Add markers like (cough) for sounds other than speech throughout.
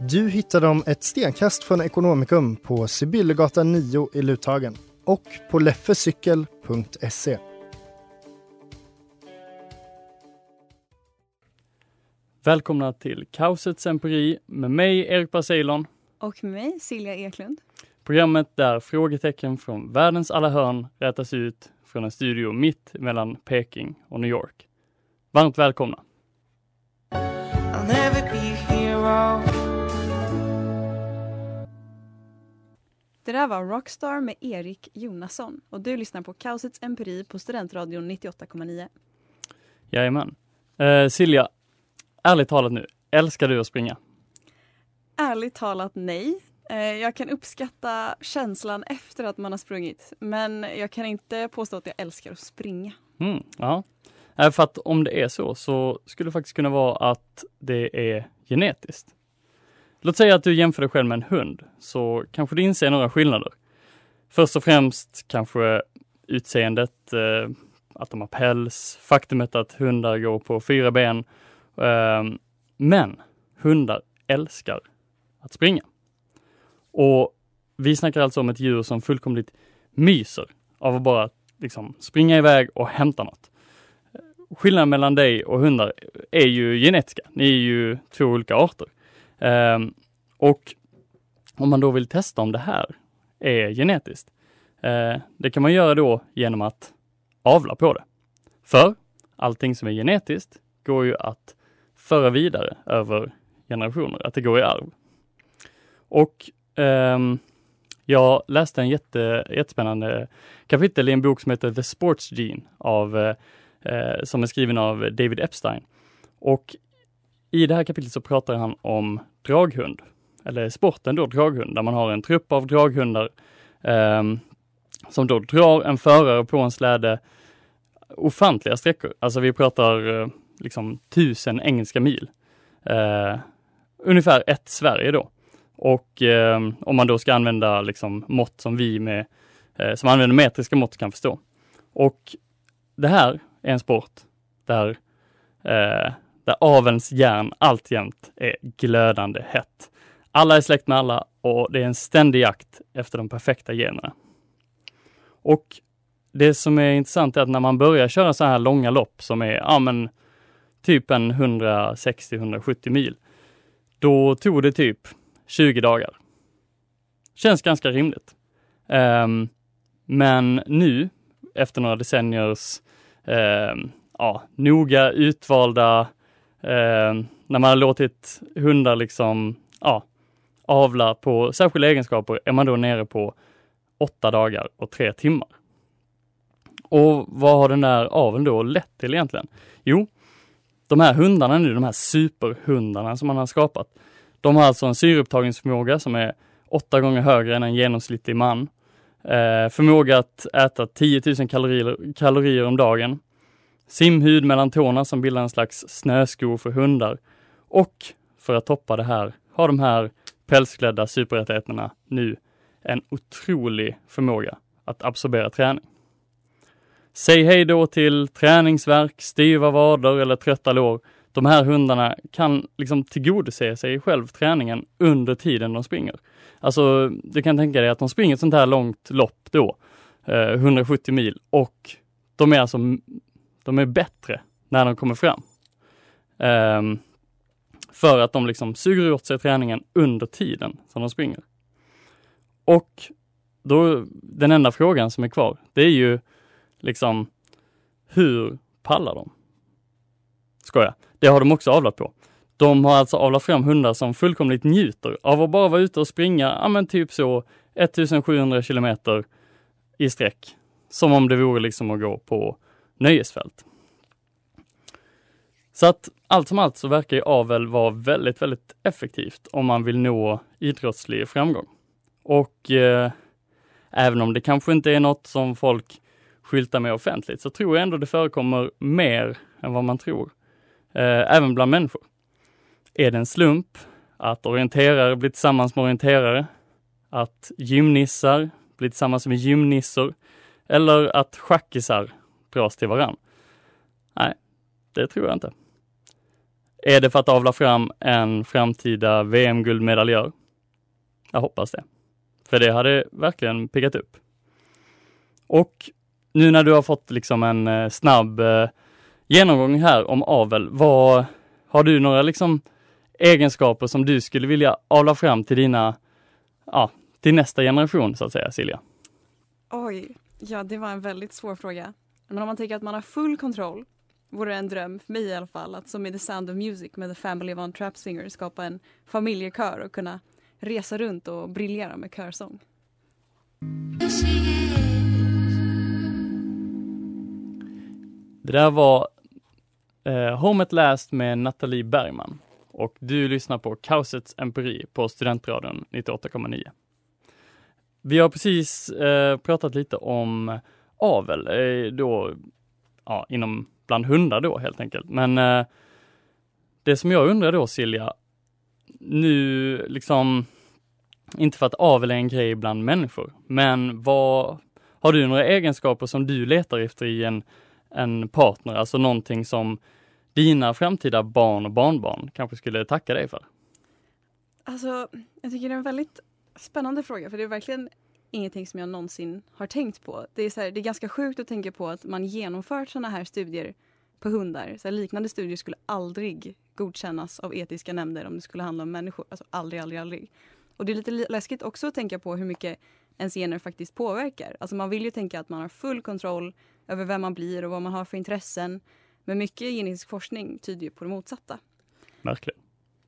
Du hittar dem ett stenkast från Ekonomikum på Sibyllegatan 9 i Luthagen och på leffecykel.se. Välkomna till Kaosets empiri med mig Erik Basilon. Och med mig Silja Eklund. Programmet där frågetecken från världens alla hörn rätas ut från en studio mitt mellan Peking och New York. Varmt välkomna! Det där var Rockstar med Erik Jonasson och du lyssnar på Kaosets empiri på Studentradion 98,9. Jajamän. Eh, Silja, ärligt talat nu, älskar du att springa? Ärligt talat nej. Eh, jag kan uppskatta känslan efter att man har sprungit, men jag kan inte påstå att jag älskar att springa. Mm, ja. Eh, för att om det är så, så skulle det faktiskt kunna vara att det är genetiskt. Låt säga att du jämför dig själv med en hund, så kanske du inser några skillnader. Först och främst kanske utseendet, eh, att de har päls, faktumet att hundar går på fyra ben. Eh, men hundar älskar att springa. Och vi snackar alltså om ett djur som fullkomligt myser av att bara liksom springa iväg och hämta något. Skillnaden mellan dig och hundar är ju genetiska. Ni är ju två olika arter. Ehm, och om man då vill testa om det här är genetiskt, eh, det kan man göra då genom att avla på det. För allting som är genetiskt går ju att föra vidare över generationer, att det går i arv. Och um, jag läste en jätte, jättespännande kapitel i en bok som heter The Sports Gene av, uh, som är skriven av David Epstein. Och i det här kapitlet så pratar han om draghund, eller sporten då draghund, där man har en trupp av draghundar eh, som då drar en förare på en släde ofantliga sträckor. Alltså vi pratar eh, liksom tusen engelska mil. Eh, ungefär ett Sverige då. Och eh, om man då ska använda liksom mått som vi med, eh, som använder metriska mått kan förstå. Och det här är en sport där eh, där avelns järn alltjämt är glödande hett. Alla är släkt med alla och det är en ständig jakt efter de perfekta generna. Och det som är intressant är att när man börjar köra så här långa lopp som är, ja men, typ en 160-170 mil, då tog det typ 20 dagar. Känns ganska rimligt. Um, men nu, efter några decenniers um, ja, noga utvalda eh, när man har låtit hundar liksom, ja, avla på särskilda egenskaper är man då nere på åtta dagar och tre timmar. Och vad har den där aveln då lett till egentligen? Jo, de här hundarna nu, de här superhundarna som man har skapat, de har alltså en syreupptagningsförmåga som är åtta gånger högre än en genomsnittlig man. Eh, förmåga att äta 10 000 kalorier, kalorier om dagen. Simhud mellan tårna som bildar en slags snöskor för hundar. Och för att toppa det här har de här pälsklädda superrättigheterna nu en otrolig förmåga att absorbera träning. Säg hej då till träningsverk, styva vader eller trötta lår. De här hundarna kan liksom tillgodose sig själv träningen under tiden de springer. Alltså, du kan tänka dig att de springer ett sånt här långt lopp då, eh, 170 mil och de är alltså de är bättre när de kommer fram. Um, för att de liksom suger åt sig träningen under tiden som de springer. och då, den enda frågan som är kvar, det är ju liksom hur pallar de? Skoja, det har de också avlat på. De har alltså avlat fram hundar som fullkomligt njuter av att bara vara ute och springa, ja men typ så 1700 kilometer i sträck. Som om det vore liksom att gå på nöjesfält. Så att allt som allt så verkar ju avel vara väldigt, väldigt effektivt om man vill nå idrottslig framgång. Och eh, även om det kanske inte är något som folk skyltar med offentligt så tror jag ändå det förekommer mer än vad man tror. Eh, även bland människor. Är det en slump att orienterare blir tillsammans med orienterare? Att gymnissar blir tillsammans med gymnissor? Eller att schackisar dras till varann? Nej, det tror jag inte. Är det för att avla fram en framtida VM-guldmedaljör? Jag hoppas det. För det hade verkligen piggat upp. Och nu när du har fått liksom en eh, snabb eh, genomgång här om avel, vad, har du några liksom egenskaper som du skulle vilja avla fram till dina, ja, till nästa generation så att säga, Silja? Oj, ja det var en väldigt svår fråga. Men om man tänker att man har full kontroll vore det en dröm, för mig i alla fall, att som i The Sound of Music med The Family of On Trap Singer skapa en familjekör och kunna resa runt och briljera med körsång. Det där var eh, Home at Last med Nathalie Bergman och du lyssnar på Kaosets empiri på Studentradion 98,9. Vi har precis eh, pratat lite om avel, eh, då ja, inom bland hundar då helt enkelt. Men eh, det som jag undrar då Silja, nu liksom, inte för att avel är en grej bland människor, men vad, har du några egenskaper som du letar efter i en, en partner, alltså någonting som dina framtida barn och barnbarn kanske skulle tacka dig för? Alltså, jag tycker det är en väldigt spännande fråga för det är verkligen ingenting som jag någonsin har tänkt på. Det är, så här, det är ganska sjukt att tänka på att man genomfört sådana här studier på hundar. Så här, liknande studier skulle aldrig godkännas av etiska nämnder om det skulle handla om människor. Alltså aldrig, aldrig, aldrig. Och det är lite läskigt också att tänka på hur mycket ens gener faktiskt påverkar. Alltså man vill ju tänka att man har full kontroll över vem man blir och vad man har för intressen. Men mycket genetisk forskning tyder ju på det motsatta. Verkligen.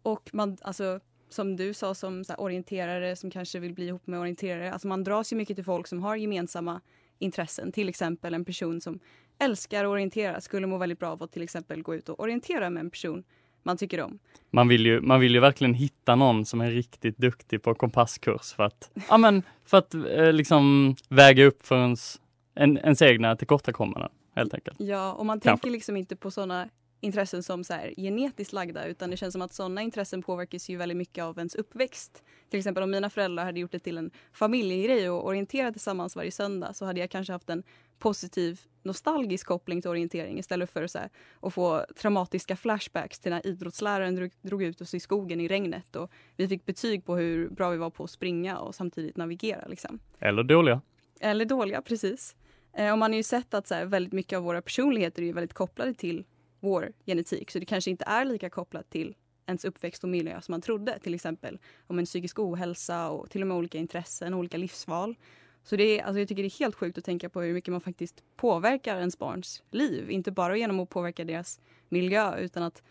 Och man, alltså, som du sa som här, orienterare som kanske vill bli ihop med orienterare. Alltså man dras ju mycket till folk som har gemensamma intressen. Till exempel en person som älskar att orientera skulle må väldigt bra av att till exempel gå ut och orientera med en person man tycker om. Man vill ju, man vill ju verkligen hitta någon som är riktigt duktig på kompasskurs för att, ja men, för att eh, liksom väga upp för ens, en, ens egna tillkortakommanden helt enkelt. Ja, och man Kanske. tänker liksom inte på sådana intressen som så här genetiskt lagda utan det känns som att sådana intressen påverkas ju väldigt mycket av ens uppväxt. Till exempel om mina föräldrar hade gjort det till en familjegrej och orienterat tillsammans varje söndag så hade jag kanske haft en positiv nostalgisk koppling till orientering istället för så här, att få traumatiska flashbacks till när idrottsläraren drog, drog ut oss i skogen i regnet och vi fick betyg på hur bra vi var på att springa och samtidigt navigera. Liksom. Eller dåliga. Eller dåliga, precis. Eh, och man har ju sett att så här, väldigt mycket av våra personligheter är väldigt kopplade till vår genetik. Så det kanske inte är lika kopplat till ens uppväxt och miljö som man trodde. Till exempel om en psykisk ohälsa och till och med olika intressen och olika livsval. Så det är, alltså jag tycker det är helt sjukt att tänka på hur mycket man faktiskt påverkar ens barns liv. Inte bara genom att påverka deras miljö utan att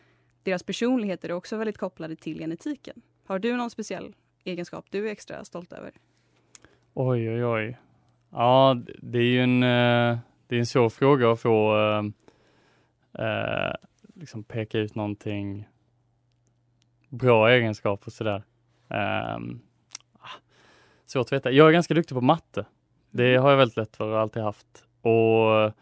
deras personligheter är också väldigt kopplade till genetiken. Har du någon speciell egenskap du är extra stolt över? Oj, oj, oj. Ja, det är ju en, eh, det är en svår fråga att få eh, eh, liksom peka ut någonting bra egenskaper sådär. Um, svårt att veta. Jag är ganska duktig på matte. Det har jag väldigt lätt för och alltid haft. Och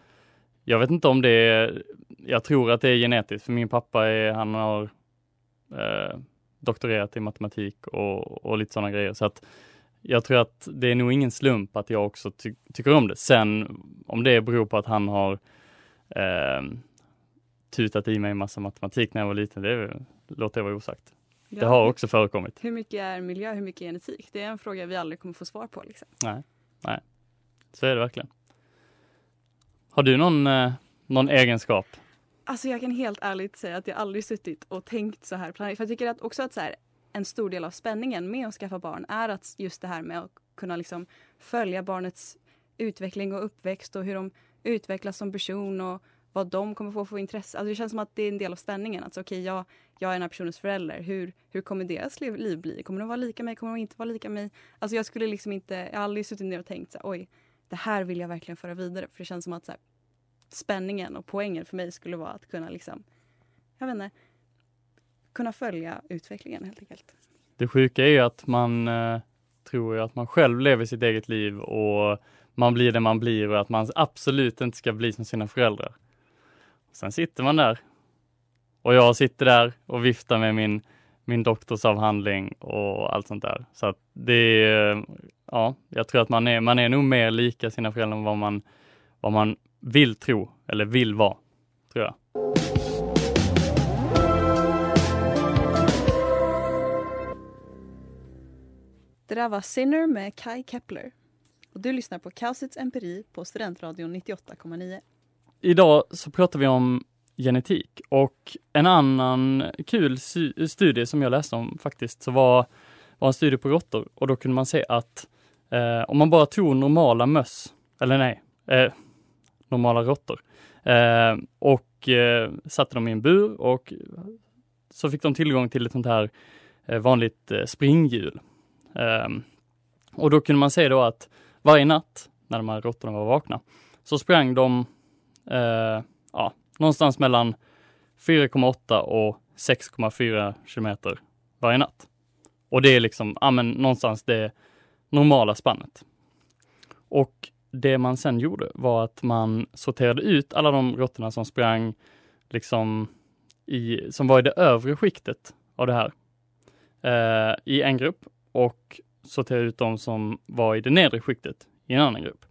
jag vet inte om det är, jag tror att det är genetiskt, för min pappa är, han har eh, doktorerat i matematik och, och lite sådana grejer. Så att jag tror att det är nog ingen slump att jag också ty tycker om det. Sen om det beror på att han har eh, tutat i mig en massa matematik när jag var liten, det låter jag vara osagt. Det Ja, har hur- också förekommit. Hur mycket är miljö, hur mycket är genetik? Det är en fråga vi aldrig kommer få svar på. Liksom. Nej, nej, så är det verkligen. Har du någon, eh, någon egenskap? Alltså jag kan helt ärligt säga att jag aldrig suttit och tänkt så här. För jag tycker att också att så här, en stor del av spänningen med att skaffa barn är att just det här med att kunna liksom följa barnets utveckling och uppväxt och hur de utvecklas som person och vad de kommer få för intresse. Alltså det känns som att det är en del av spänningen. Alltså okej, jag, jag är den här personens förälder. Hur, hur kommer deras liv, liv bli? Kommer de vara lika mig? Kommer de inte vara lika mig? Alltså jag skulle liksom inte, jag har aldrig suttit ner och tänkt så här, oj, det här vill jag verkligen föra vidare. För det känns som att så här, spänningen och poängen för mig skulle vara att kunna liksom, jag vet inte, kunna följa utvecklingen helt enkelt. Det sjuka är ju att man eh, tror ju att man själv lever sitt eget liv och man blir det man blir och att man absolut inte ska bli som sina föräldrar. Sen sitter man där och jag sitter där och viftar med min, min doktorsavhandling och allt sånt där. Så att det är, ja, jag tror att man är, man är nog mer lika sina föräldrar än vad man, vad man vill tro eller vill vara, tror jag. Det där var Sinner med Kai Kepler. Och du lyssnar på Kaosets empiri på Studentradion 98,9. Idag så pratar vi om genetik och en annan kul studie som jag läste om faktiskt så var, var en studie på råttor och då kunde man se att eh, om man bara tog normala möss, eller nej, eh, normala råttor eh, och eh, satte dem i en bur och så fick de tillgång till ett sånt här eh, vanligt eh, springhjul. Ehm, och då kunde man se då att varje natt när de här råttorna var vakna så sprang de eh, ja, någonstans mellan 4,8 och 6,4 kilometer varje natt. Och det är liksom, ja men någonstans det normala spannet. Och det man sen gjorde var att man sorterade ut alla de råttorna som sprang liksom i, som var i det övre skiktet av det här eh, i en grupp och sorterade ut de som var i det nedre skiktet i en annan grupp.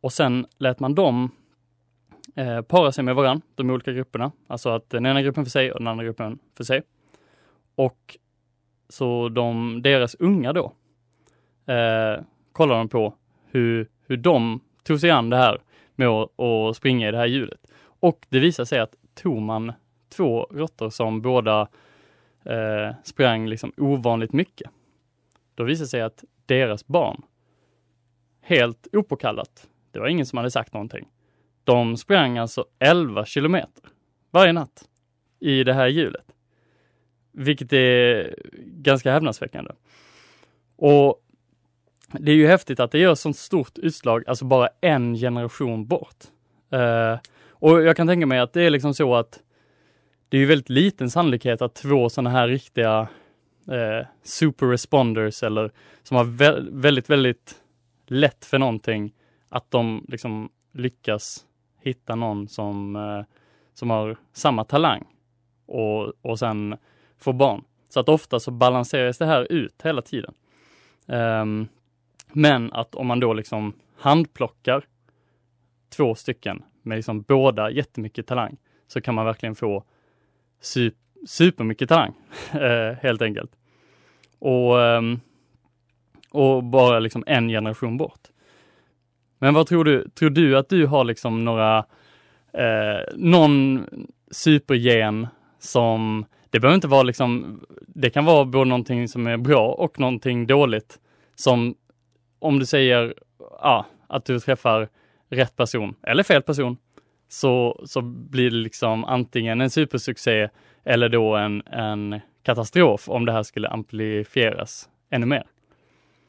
Och sen lät man dem eh, para sig med varandra, de olika grupperna. Alltså att den ena gruppen för sig och den andra gruppen för sig. Och så de, deras unga då, eh, kollar de på hur, hur de tog sig an det här med att, att springa i det här hjulet. Och det visar sig att tog man två råttor som båda eh, sprang liksom ovanligt mycket, då visar det sig att deras barn, helt opåkallat, det var ingen som hade sagt någonting, de sprang alltså 11 kilometer varje natt i det här hjulet. Vilket är ganska häpnadsväckande. Och det är ju häftigt att det gör sånt stort utslag, alltså bara en generation bort. Uh, och jag kan tänka mig att det är liksom så att det är ju väldigt liten sannolikhet att två sådana här riktiga uh, super responders eller som har vä väldigt, väldigt lätt för någonting, att de liksom lyckas hitta någon som, eh, som har samma talang och, och sen få barn. Så att ofta så balanseras det här ut hela tiden. Um, men att om man då liksom handplockar två stycken med liksom båda jättemycket talang så kan man verkligen få sup supermycket talang (laughs) eh, helt enkelt. Och, um, och bara liksom en generation bort. Men vad tror du? Tror du att du har liksom några, eh, någon supergen som, det behöver inte vara liksom, det kan vara både någonting som är bra och någonting dåligt som om du säger ja, att du träffar rätt person eller fel person så, så blir det liksom antingen en supersuccé eller då en, en katastrof om det här skulle amplifieras ännu mer.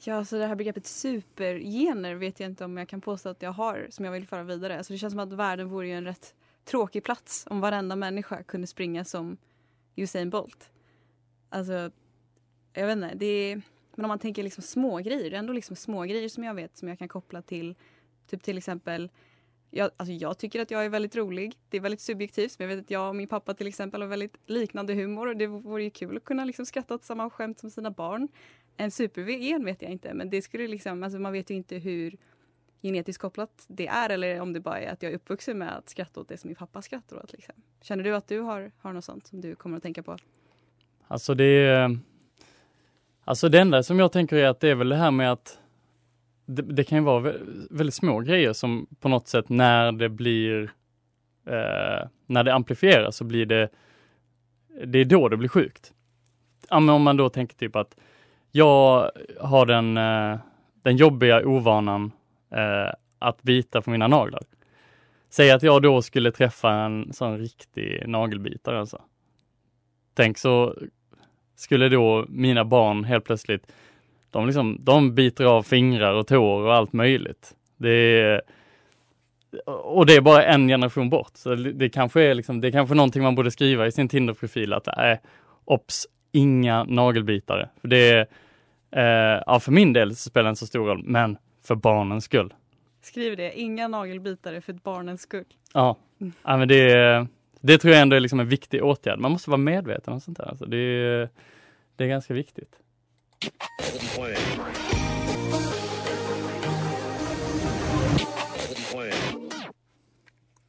Ja, så det här begreppet supergener vet jag inte om jag kan påstå att jag har som jag vill föra vidare. Alltså det känns som att världen vore ju en rätt tråkig plats om varenda människa kunde springa som Usain Bolt. Alltså, jag vet inte, det är men om man tänker liksom små grejer, det är ändå liksom små grejer som jag vet som jag kan koppla till typ till exempel jag, alltså jag tycker att jag är väldigt rolig. Det är väldigt subjektivt. Men jag vet att jag och min pappa till exempel har väldigt liknande humor och det vore ju kul att kunna liksom skratta åt samma skämt som sina barn. En supergen vet jag inte, men det skulle liksom, alltså man vet ju inte hur genetiskt kopplat det är eller om det bara är att jag är uppvuxen med att skratta åt det som min pappa skrattar åt. Liksom. Känner du att du har, har något sånt som du kommer att tänka på? Alltså det är Alltså det enda som jag tänker är att det är väl det här med att det, det kan ju vara väldigt små grejer som på något sätt när det blir eh, när det amplifieras så blir det det är då det blir sjukt. Ja, men om man då tänker typ att jag har den, eh, den jobbiga ovanan eh, att bita på mina naglar. Säg att jag då skulle träffa en sån riktig nagelbitare alltså. Tänk så skulle då mina barn helt plötsligt, de, liksom, de biter av fingrar och tår och allt möjligt. Det är, och det är bara en generation bort. Så det, det kanske är liksom, det är kanske någonting man borde skriva i sin Tinder-profil att äh, ops, inga nagelbitare. För det är, eh, ja, för min del så spelar det inte så stor roll, men för barnens skull. Skriv det, inga nagelbitare för barnens skull. Ja, ja men det, det tror jag ändå är liksom en viktig åtgärd. Man måste vara medveten om sånt här. Alltså det, är, det är ganska viktigt.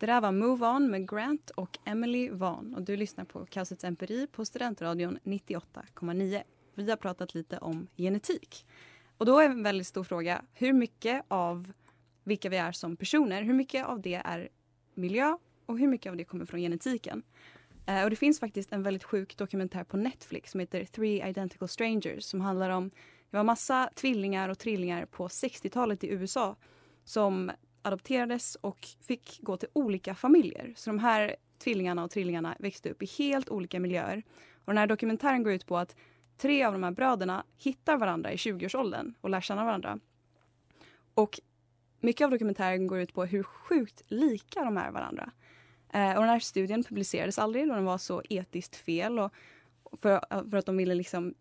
Det där var Move On med Grant och Emily Vaughn och du lyssnar på Kaosets Empiri på Studentradion 98,9. Vi har pratat lite om genetik. Och då är en väldigt stor fråga, hur mycket av vilka vi är som personer, hur mycket av det är miljö och hur mycket av det kommer från genetiken? Eh, och det finns faktiskt en väldigt sjuk dokumentär på Netflix som heter Three Identical Strangers som handlar om, det var massa tvillingar och trillingar på 60-talet i USA som adopterades och fick gå till olika familjer. Så de här tvillingarna och trillingarna växte upp i helt olika miljöer. Och den här dokumentären går ut på att tre av de här bröderna hittar varandra i 20-årsåldern och lär känna varandra. Och mycket av dokumentären går ut på hur sjukt lika de är varandra. Eh, och den här studien publicerades aldrig då den var så etiskt fel och för, för att de ville liksom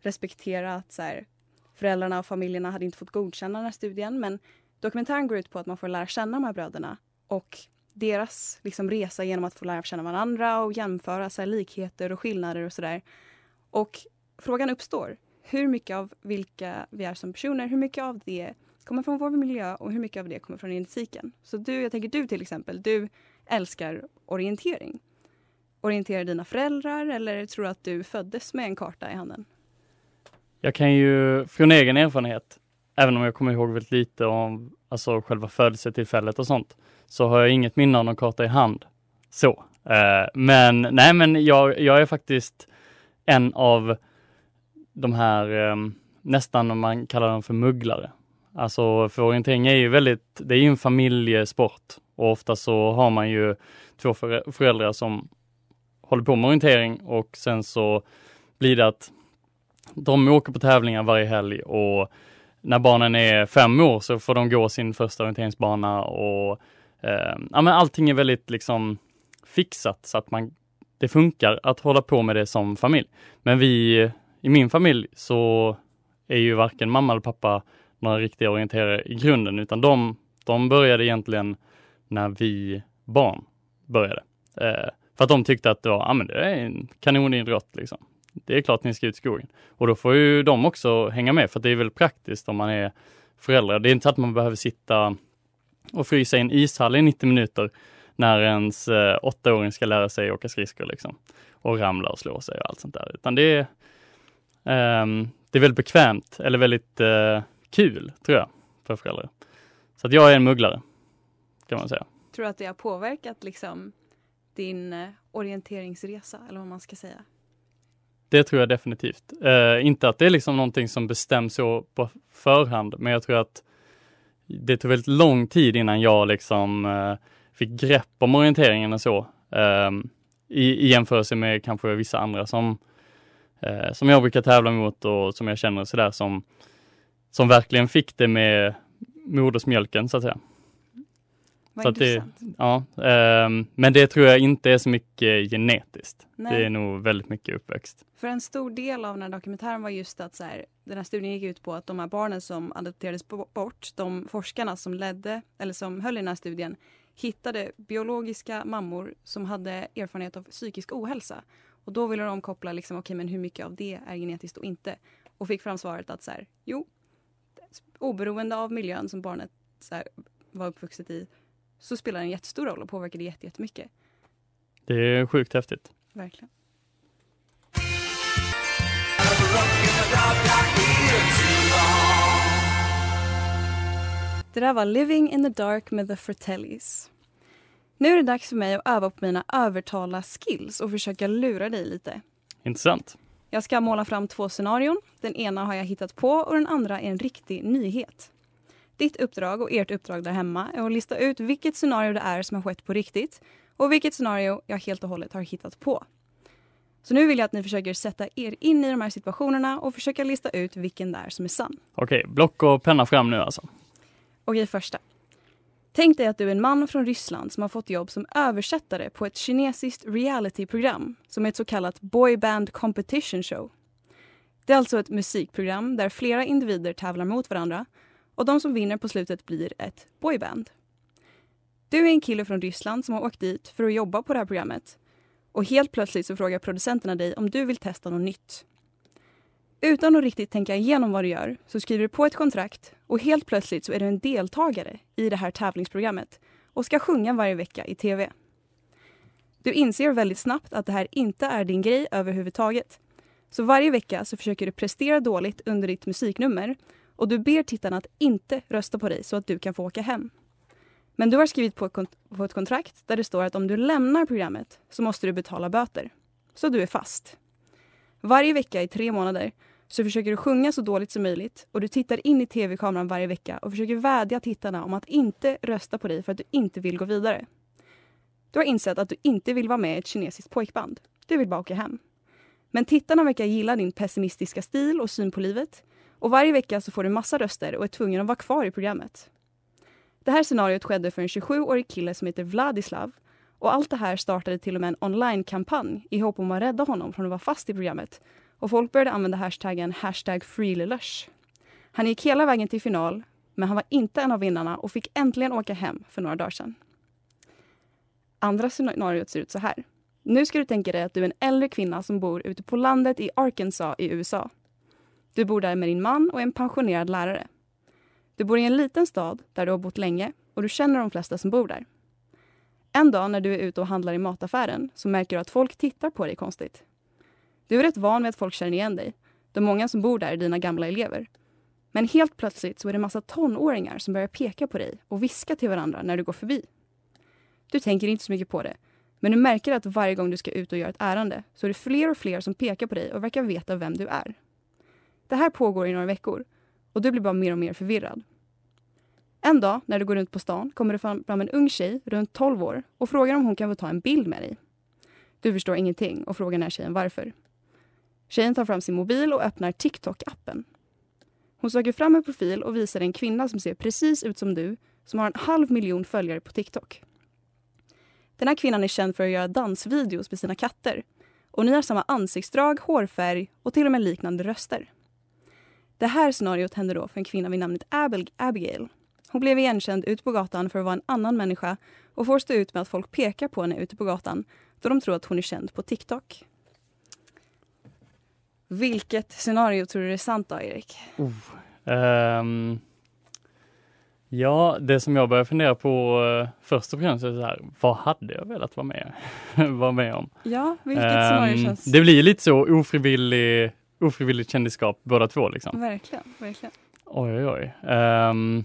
respektera att så här, föräldrarna och familjerna hade inte fått godkänna den här studien. Men dokumentären går ut på att man får lära känna de här bröderna och deras liksom, resa genom att få lära känna varandra och jämföra så här, likheter och skillnader och sådär. Och frågan uppstår, hur mycket av vilka vi är som personer, hur mycket av det kommer från vår miljö och hur mycket av det kommer från genetiken? Så du, jag tänker du till exempel, du älskar orientering. Orienterar dina föräldrar eller tror du att du föddes med en karta i handen? Jag kan ju från egen erfarenhet, även om jag kommer ihåg väldigt lite om alltså själva födelsetillfället och sånt, så har jag inget minne av någon karta i hand. Så. Eh, men nej, men jag, jag är faktiskt en av de här, eh, nästan om man kallar dem för mugglare. Alltså för orientering är ju väldigt, det är ju en familjesport och ofta så har man ju två föräldrar som håller på med orientering och sen så blir det att de åker på tävlingar varje helg och när barnen är fem år så får de gå sin första orienteringsbana och eh, ja, men allting är väldigt liksom fixat så att man, det funkar att hålla på med det som familj. Men vi, i min familj så är ju varken mamma eller pappa några riktiga orienterare i grunden, utan de, de började egentligen när vi barn började. Eh, för att de tyckte att det var, ah, men det är en kanonidrott liksom. Det är klart ni ska ut i skogen. Och då får ju de också hänga med, för det är väldigt praktiskt om man är förälder. Det är inte så att man behöver sitta och frysa i en ishall i 90 minuter när ens eh, åttaåring ska lära sig åka skridskor liksom. Och ramla och slå sig och allt sånt där. Utan det är, eh, det är väldigt bekvämt, eller väldigt eh, kul, tror jag, för föräldrar. Så att jag är en mugglare, kan man säga. Tror du att det har påverkat liksom din eh, orienteringsresa, eller vad man ska säga? Det tror jag definitivt. Eh, inte att det är liksom någonting som bestäms så på förhand, men jag tror att det tog väldigt lång tid innan jag liksom eh, fick grepp om orienteringen och så. Eh, i, I jämförelse med kanske vissa andra som, eh, som jag brukar tävla mot och som jag känner sådär som, som verkligen fick det med modersmjölken så att säga. Vad Så att det, intressant. ja, ehm, men det tror jag inte är så mycket genetiskt. Nej. Det är nog väldigt mycket uppväxt. För en stor del av den här dokumentären var just att så här, den här studien gick ut på att de här barnen som adopterades bo- bort, de forskarna som ledde eller som höll i den här studien hittade biologiska mammor som hade erfarenhet av psykisk ohälsa. Och då ville de koppla liksom, okej men hur mycket av det är genetiskt och inte? Och fick fram svaret att så här, jo, oberoende av miljön som barnet så här, var uppvuxet i så spelar det en jättestor roll och påverkar det jätte- jättemycket. Det är sjukt häftigt. Verkligen. Det där var Living in the Dark med The Fratellis. Nu är det dags för mig att öva på mina övertala skills och försöka lura dig lite. Intressant. Jag ska måla fram två scenarion. Den ena har jag hittat på och den andra är en riktig nyhet. Ditt uppdrag och ert uppdrag där hemma är att lista ut vilket scenario det är som har skett på riktigt och vilket scenario jag helt och hållet har hittat på. Så nu vill jag att ni försöker sätta er in i de här situationerna och försöka lista ut vilken det är som är sann. Okej, block och penna fram nu alltså. Okej, första. Tänk dig att du är en man från Ryssland som har fått jobb som översättare på ett kinesiskt realityprogram som är ett så kallat boyband competition show. Det är alltså ett musikprogram där flera individer tävlar mot varandra och de som vinner på slutet blir ett boyband. Du är en kille från Ryssland som har åkt dit för att jobba på det här programmet och helt plötsligt så frågar producenterna dig om du vill testa något nytt. Utan att riktigt tänka igenom vad du gör så skriver du på ett kontrakt och helt plötsligt så är du en deltagare i det här tävlingsprogrammet och ska sjunga varje vecka i tv. Du inser väldigt snabbt att det här inte är din grej överhuvudtaget. Så varje vecka så försöker du prestera dåligt under ditt musiknummer och du ber tittarna att inte rösta på dig så att du kan få åka hem. Men du har skrivit på ett, kont- på ett kontrakt där det står att om du lämnar programmet så måste du betala böter. Så du är fast. Varje vecka i tre månader så försöker du sjunga så dåligt som möjligt och du tittar in i tv-kameran varje vecka och försöker vädja tittarna om att inte rösta på dig för att du inte vill gå vidare. Du har insett att du inte vill vara med i ett kinesiskt pojkband. Du vill bara åka hem. Men tittarna verkar gilla din pessimistiska stil och syn på livet och varje vecka så får du massa röster och är tvungen att vara kvar i programmet. Det här scenariot skedde för en 27-årig kille som heter Vladislav och allt det här startade till och med en online-kampanj i hopp om att rädda honom från att vara fast i programmet. Och folk började använda hashtaggen hashtag freelilush. Han gick hela vägen till final, men han var inte en av vinnarna och fick äntligen åka hem för några dagar sedan. Andra scenariot ser ut så här. Nu ska du tänka dig att du är en äldre kvinna som bor ute på landet i Arkansas i USA. Du bor där med din man och är en pensionerad lärare. Du bor i en liten stad där du har bott länge och du känner de flesta som bor där. En dag när du är ute och handlar i mataffären så märker du att folk tittar på dig konstigt. Du är rätt van vid att folk känner igen dig, då många som bor där är dina gamla elever. Men helt plötsligt så är det massa tonåringar som börjar peka på dig och viska till varandra när du går förbi. Du tänker inte så mycket på det, men du märker att varje gång du ska ut och göra ett ärende så är det fler och fler som pekar på dig och verkar veta vem du är. Det här pågår i några veckor och du blir bara mer och mer förvirrad. En dag när du går runt på stan kommer det fram en ung tjej runt 12 år och frågar om hon kan få ta en bild med dig. Du förstår ingenting och frågar den här tjejen varför. Tjejen tar fram sin mobil och öppnar TikTok-appen. Hon söker fram en profil och visar en kvinna som ser precis ut som du som har en halv miljon följare på TikTok. Den här kvinnan är känd för att göra dansvideos med sina katter och ni har samma ansiktsdrag, hårfärg och till och med liknande röster. Det här scenariot hände då för en kvinna vid namnet Abel- Abigail. Hon blev igenkänd ute på gatan för att vara en annan människa och får stå ut med att folk pekar på henne ute på gatan då de tror att hon är känd på TikTok. Vilket scenario tror du är sant då, Erik? Ehm, ja, det som jag börjar fundera på uh, först och främst är så här, vad hade jag velat vara med, (laughs) vara med om? Ja, vilket Ehm, scenario känns... Det blir lite så ofrivillig, ofrivilligt kändisskap båda två liksom. Verkligen, verkligen. Oj, oj, oj. Um,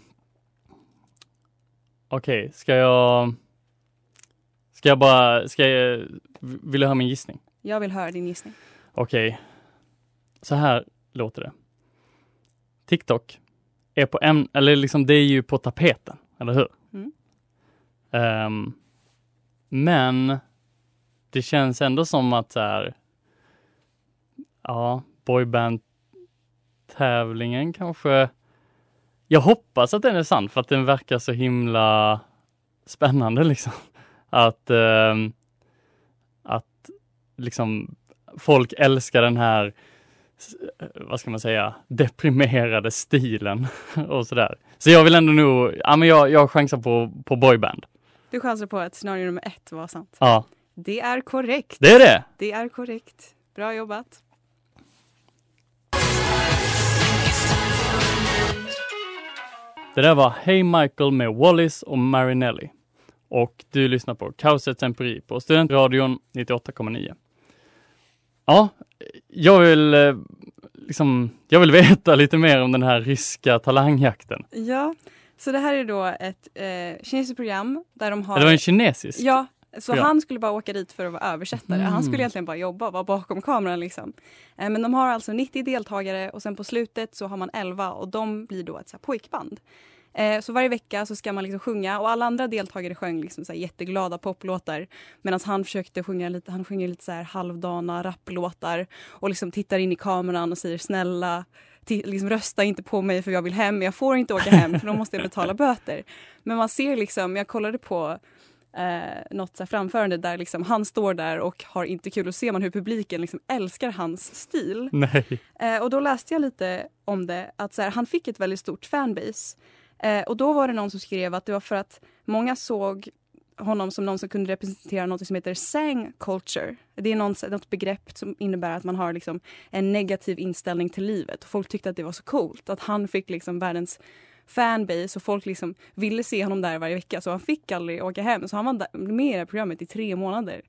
Okej, ska jag... Ska jag bara, ska jag, vill du ha min gissning? Jag vill höra din gissning. Okej, så här låter det. TikTok är på en, eller liksom det är ju på tapeten, eller hur? Mm. Ehm, men det känns ändå som att så här, ja, boyband tävlingen kanske. Jag hoppas att den är sann för att den verkar så himla spännande liksom. Att, ehm, att liksom folk älskar den här, s- vad ska man säga, deprimerade stilen (laughs) och sådär. Så jag vill ändå nog, ja men jag, jag chansar på, på boyband. Du chansar på att scenario nummer ett var sant. Ja, Det är korrekt. det är det. Det är korrekt. Bra jobbat. Det där var Hey Michael med Wallis och Marinelli. Och du lyssnar på Kaosets Empiri på Studentradion 98,9. Ja, jag vill eh, liksom, jag vill (laughs) veta lite mer om den här ryska talangjakten. Ja, så det här är då ett eh, kinesiskt program där de har... Det var en kinesisk? Ja, Så Ja. han skulle bara åka dit för att vara översättare. Han skulle Mm. egentligen bara jobba, vara bakom kameran liksom. Eh, Men de har alltså 90 deltagare och sen på slutet så har man 11 och de blir då ett så pojkband. Eh, Så varje vecka så ska man liksom sjunga och alla andra deltagare sjöng liksom så jätteglada poplåtar medan han försökte sjunga lite, han sjunger lite så här halvdana rapplåtar och liksom tittar in i kameran och säger snälla liksom rösta inte på mig för jag vill hem, jag får inte åka hem för då måste jag betala böter. Men man ser liksom, jag kollade på eh, något så framförande där liksom han står där och har inte kul och ser man hur publiken liksom älskar hans stil. Nej. Eh, och då läste jag lite om det, att så här, han fick ett väldigt stort fanbase. Eh, och då var det någon som skrev att det var för att många såg honom som någon som kunde representera något som heter sang culture. Det är någon, något begrepp som innebär att man har liksom en negativ inställning till livet. Och folk tyckte att det var så coolt att han fick liksom världens fanbase och folk liksom ville se honom där varje vecka så han fick aldrig åka hem. Så han var där, med i programmet i tre månader.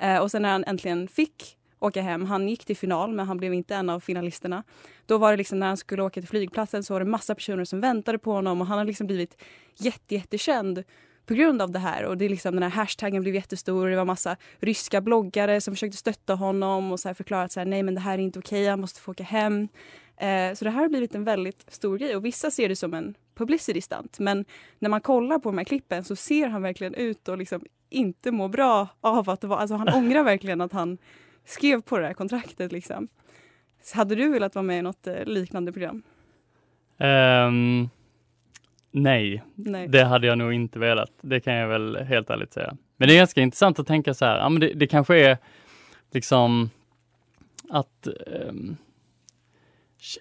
Eh, och sen när han äntligen fick åka hem, han gick till final men han blev inte en av finalisterna. Då var det liksom när han skulle åka till flygplatsen så var det massa personer som väntade på honom och han har liksom blivit jätte, jättekänd på grund av det här. Och det är liksom, den här hashtaggen blev jättestor. Det var massa ryska bloggare som försökte stötta honom och så här förklara att så här, nej men det här är inte okej, han måste få åka hem. Eh, så det här har blivit en väldigt stor grej och vissa ser det som en publicity stunt. Men när man kollar på de här klippen så ser han verkligen ut och liksom inte må bra av att det var, alltså han (laughs) ångrar verkligen att han skrev på det här kontraktet liksom. Så hade du velat vara med i något eh, liknande program? Ehm, nej, Nej. det hade jag nog inte velat. Det kan jag väl helt ärligt säga. Men det är ganska intressant att tänka så här, ja men det, det kanske är liksom att ki-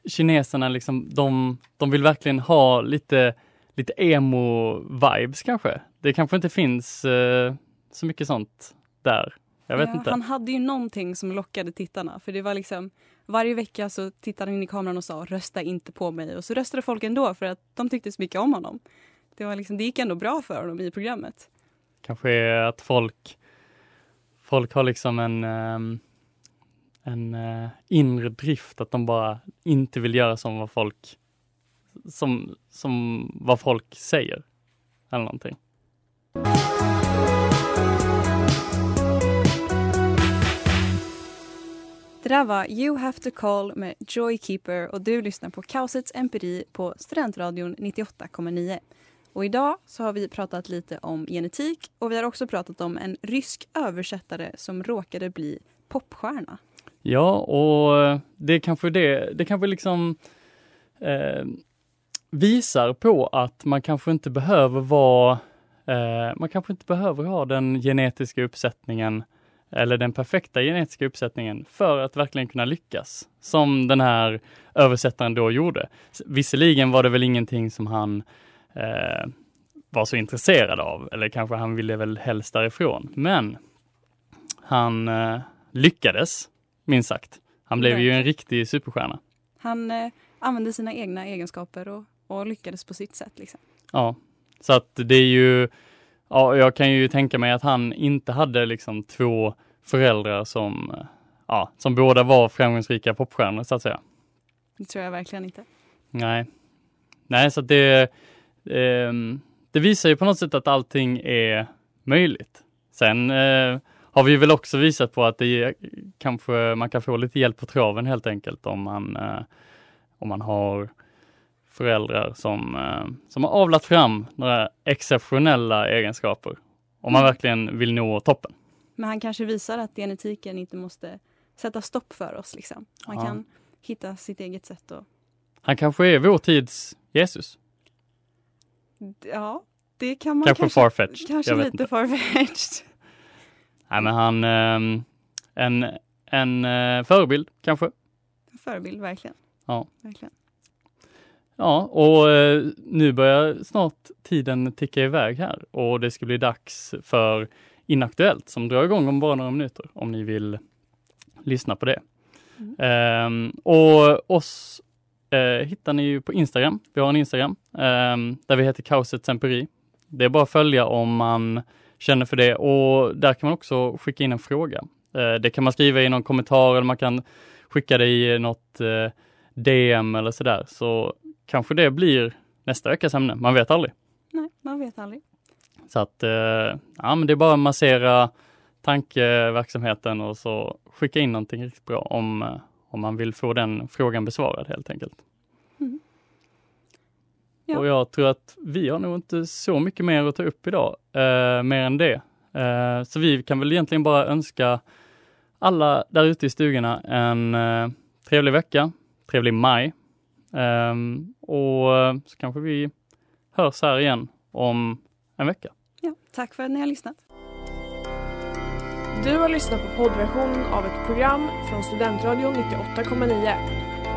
kineserna liksom, de, de vill verkligen ha lite, lite emo-vibes kanske. Det kanske inte finns eh, så mycket sånt där. Jag vet ja, inte. Han hade ju någonting som lockade tittarna. För det var liksom Varje vecka så tittade han in i kameran och sa rösta inte på mig. Och så röstade folk ändå för att de tyckte så mycket om honom. Det, var liksom, det gick ändå bra för honom i programmet. Kanske att folk, folk har liksom en, ehm, en eh, inre drift att de bara inte vill göra som vad folk, som, som vad folk säger. Eller någonting. Det där var You have to call med Joykeeper och du lyssnar på Kaosets empiri på Studentradion 98,9. Och idag så har vi pratat lite om genetik och vi har också pratat om en rysk översättare som råkade bli popstjärna. Ja, och eh, det kanske det, det kanske liksom eh, visar på att man kanske inte behöver vara, eh, man kanske inte behöver ha den genetiska uppsättningen eller den perfekta genetiska uppsättningen för att verkligen kunna lyckas, som den här översättaren då gjorde. Visserligen var det väl ingenting som han eh, var så intresserad av, eller kanske han ville väl helst därifrån, men han eh, lyckades, minst sagt. Han blev ju en riktig superstjärna. Han eh, använde sina egna egenskaper och, och lyckades på sitt sätt. Liksom. Ja, så att det är ju, ja, jag kan ju tänka mig att han inte hade liksom två föräldrar som, eh, ja, som båda var framgångsrika popstjärnor så att säga. Det tror jag verkligen inte. Nej, nej, så att det, ehm, det visar ju på något sätt att allting är möjligt. Sen eh, har vi väl också visat på att det är, kanske man kan få lite hjälp på traven helt enkelt om man, eh, om man har föräldrar som, eh, som har avlat fram några exceptionella egenskaper. Om man verkligen vill nå toppen. Men han kanske visar att genetiken inte måste sätta stopp för oss. Liksom. Man Ja. kan hitta sitt eget sätt. Och, Han kanske är vår tids Jesus. ja, det kan man Kanske kanske... Kanske lite farfetched. Nej, men han, ehm, en, en eh, förebild kanske. En förebild, verkligen. Ja. verkligen. Ja, och eh, nu börjar snart tiden ticka iväg här och det ska bli dags för Inaktuellt som drar igång om bara några minuter om ni vill lyssna på det. Ehm, och oss eh, hittar ni ju på Instagram. Vi har en Instagram ehm, där vi heter Kaosets Empiri. Det är bara att följa om man känner för det och där kan man också skicka in en fråga. Eh, det kan man skriva i någon kommentar eller man kan skicka det i något eh, DM eller sådär. Så kanske det blir nästa veckas ämne. Man vet aldrig. Nej, man vet aldrig. Så att, eh, ja men det är bara att massera tankeverksamheten och så skicka in någonting riktigt bra om, om man vill få den frågan besvarad helt enkelt. Ja. Och jag tror att vi har nog inte så mycket mer att ta upp idag, eh, mer än det. Eh, så vi kan väl egentligen bara önska alla där ute i stugorna en eh, trevlig vecka, trevlig maj. Ehm, och eh, så kanske vi hörs här igen om en vecka. Ja, tack för att ni har lyssnat. Du har lyssnat på poddversionen av ett program från Studentradion 98,9.